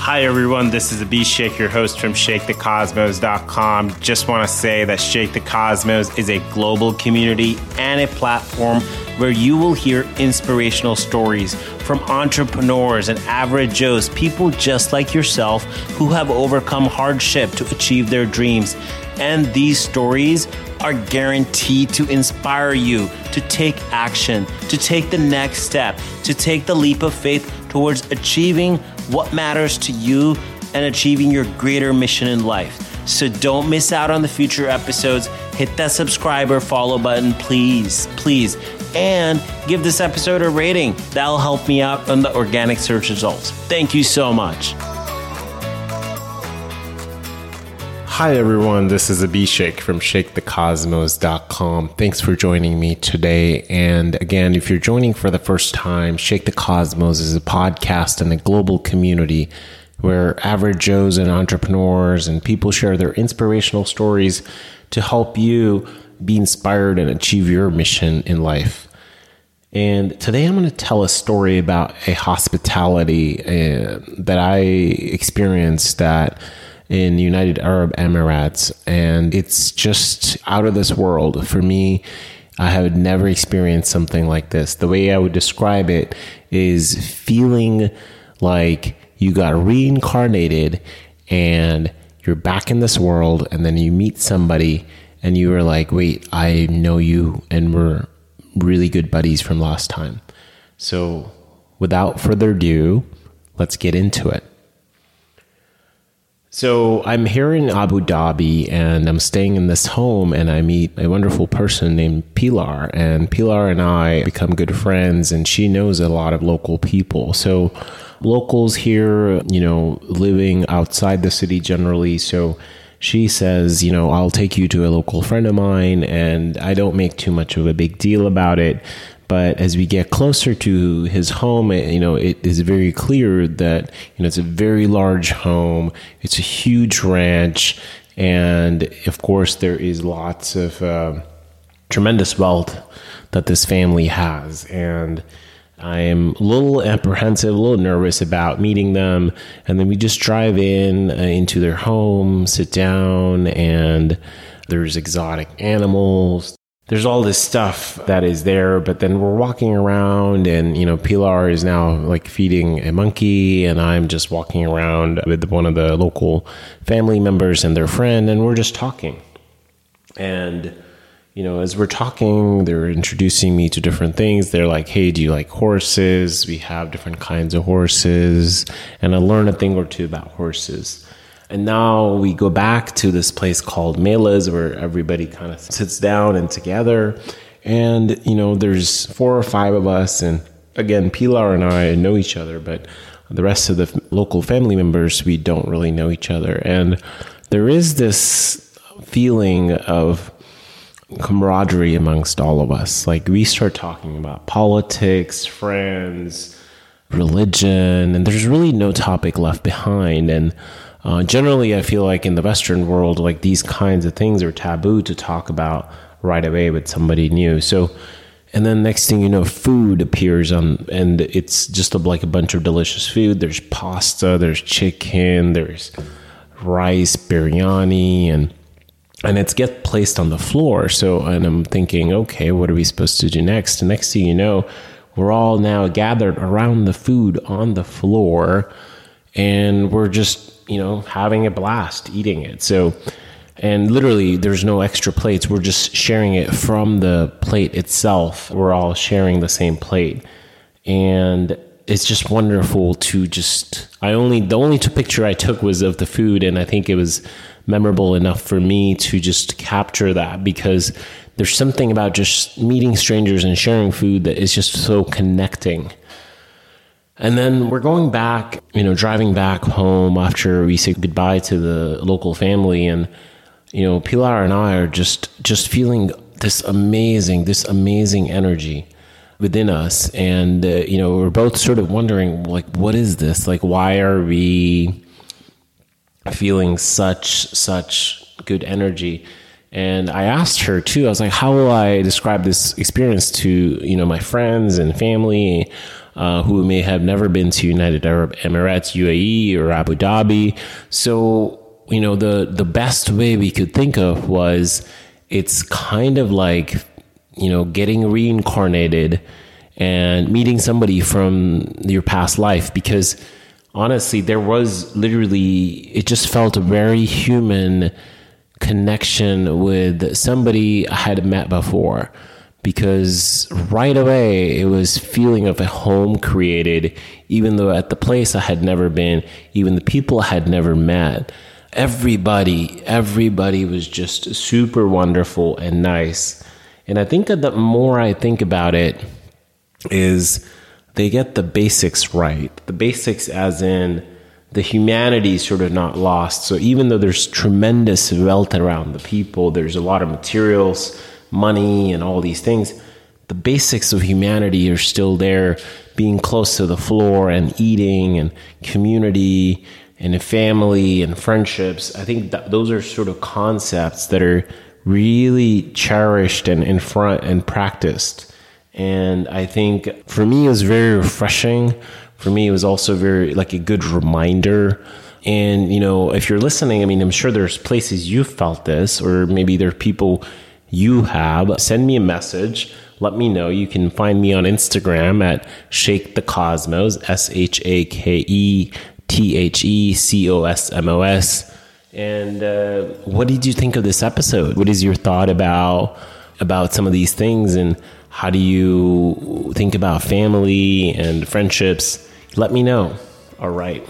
Hi, everyone. This is Abhishek, your host from ShakeTheCosmos.com. Just want to say that Shake the Cosmos is a global community and a platform where you will hear inspirational stories from entrepreneurs and average Joes, people just like yourself who have overcome hardship to achieve their dreams. And these stories are guaranteed to inspire you to take action, to take the next step, to take the leap of faith towards achieving what matters to you and achieving your greater mission in life. So don't miss out on the future episodes. Hit that subscribe or follow button, please, please. And give this episode a rating. That'll help me out on the organic search results. Thank you so much. Hi, everyone. This is Abhishek from ShakeTheCosmos.com. Thanks for joining me today. And again, if you're joining for the first time, Shake the Cosmos is a podcast and a global community where average Joes and entrepreneurs and people share their inspirational stories to help you be inspired and achieve your mission in life. And today I'm going to tell a story about a hospitality uh, that I experienced that in the United Arab Emirates, and it's just out of this world. For me, I have never experienced something like this. The way I would describe it is feeling like you got reincarnated and you're back in this world, and then you meet somebody and you were like, wait, I know you, and we're really good buddies from last time. So, without further ado, let's get into it. So I'm here in Abu Dhabi and I'm staying in this home and I meet a wonderful person named Pilar and Pilar and I become good friends and she knows a lot of local people. So locals here, you know, living outside the city generally. So she says, you know, I'll take you to a local friend of mine and I don't make too much of a big deal about it. But as we get closer to his home, you know, it is very clear that, you know, it's a very large home. It's a huge ranch. And of course, there is lots of uh, tremendous wealth that this family has. And I'm a little apprehensive, a little nervous about meeting them. And then we just drive in uh, into their home, sit down, and there's exotic animals there's all this stuff that is there, but then we're walking around and, you know, Pilar is now like feeding a monkey and I'm just walking around with one of the local family members and their friend and we're just talking. And, you know, as we're talking, they're introducing me to different things. They're like, hey, do you like horses? We have different kinds of horses. And I learn a thing or two about horses. And now we go back to this place called Majlis where everybody kind of sits down and together. And, you know, there's four or five of us. And again, Pilar and I know each other, but the rest of the local family members, we don't really know each other. And there is this feeling of camaraderie amongst all of us. Like we start talking about politics, friends, religion, and there's really no topic left behind. And uh, generally, I feel like in the Western world, like these kinds of things are taboo to talk about right away with somebody new. So, and then next thing you know, food appears on, and it's just a, like a bunch of delicious food. There's pasta, there's chicken, there's rice, biryani, and and it's get placed on the floor. So, and I'm thinking, okay, what are we supposed to do next? And next thing you know, we're all now gathered around the food on the floor, and we're just you know, having a blast eating it. So, and literally, there's no extra plates. We're just sharing it from the plate itself. We're all sharing the same plate. And it's just wonderful to just, I only, the only picture I took was of the food. And I think it was memorable enough for me to just capture that because there's something about just meeting strangers and sharing food that is just so connecting. And then we're going back, you know, driving back home after we say goodbye to the local family. And, you know, Pilar and I are just, just feeling this amazing, this amazing energy within us. And, uh, you know, we're both sort of wondering, like, what is this? Like, why are we feeling such, such good energy? And I asked her too, I was like, how will I describe this experience to, you know, my friends and family? uh, who may have never been to United Arab Emirates, UAE, or Abu Dhabi. So, you know, the, the best way we could think of was it's kind of like, you know, getting reincarnated and meeting somebody from your past life because honestly, there was literally, it just felt a very human connection with somebody I had met before. Because right away it was feeling of a home created even though at the place I had never been even the people I had never met. Everybody everybody was just super wonderful and nice. And I think that the more I think about it is they get the basics right the basics as in the humanity is sort of not lost so even though there's tremendous wealth around the people there's a lot of materials money and all these things, the basics of humanity are still there being close to the floor and eating and community and family and friendships. I think those are sort of concepts that are really cherished and in front and practiced. And I think for me, it was very refreshing. For me, it was also very like a good reminder. And, you know, if you're listening, I mean, I'm sure there's places you felt this, or maybe there are people you have, send me a message. Let me know. You can find me on Instagram at Shake the Cosmos, S H A K E T H E C O S M O S. And uh, what did you think of this episode? What is your thought about about some of these things, and how do you think about family and friendships? Let me know. All right.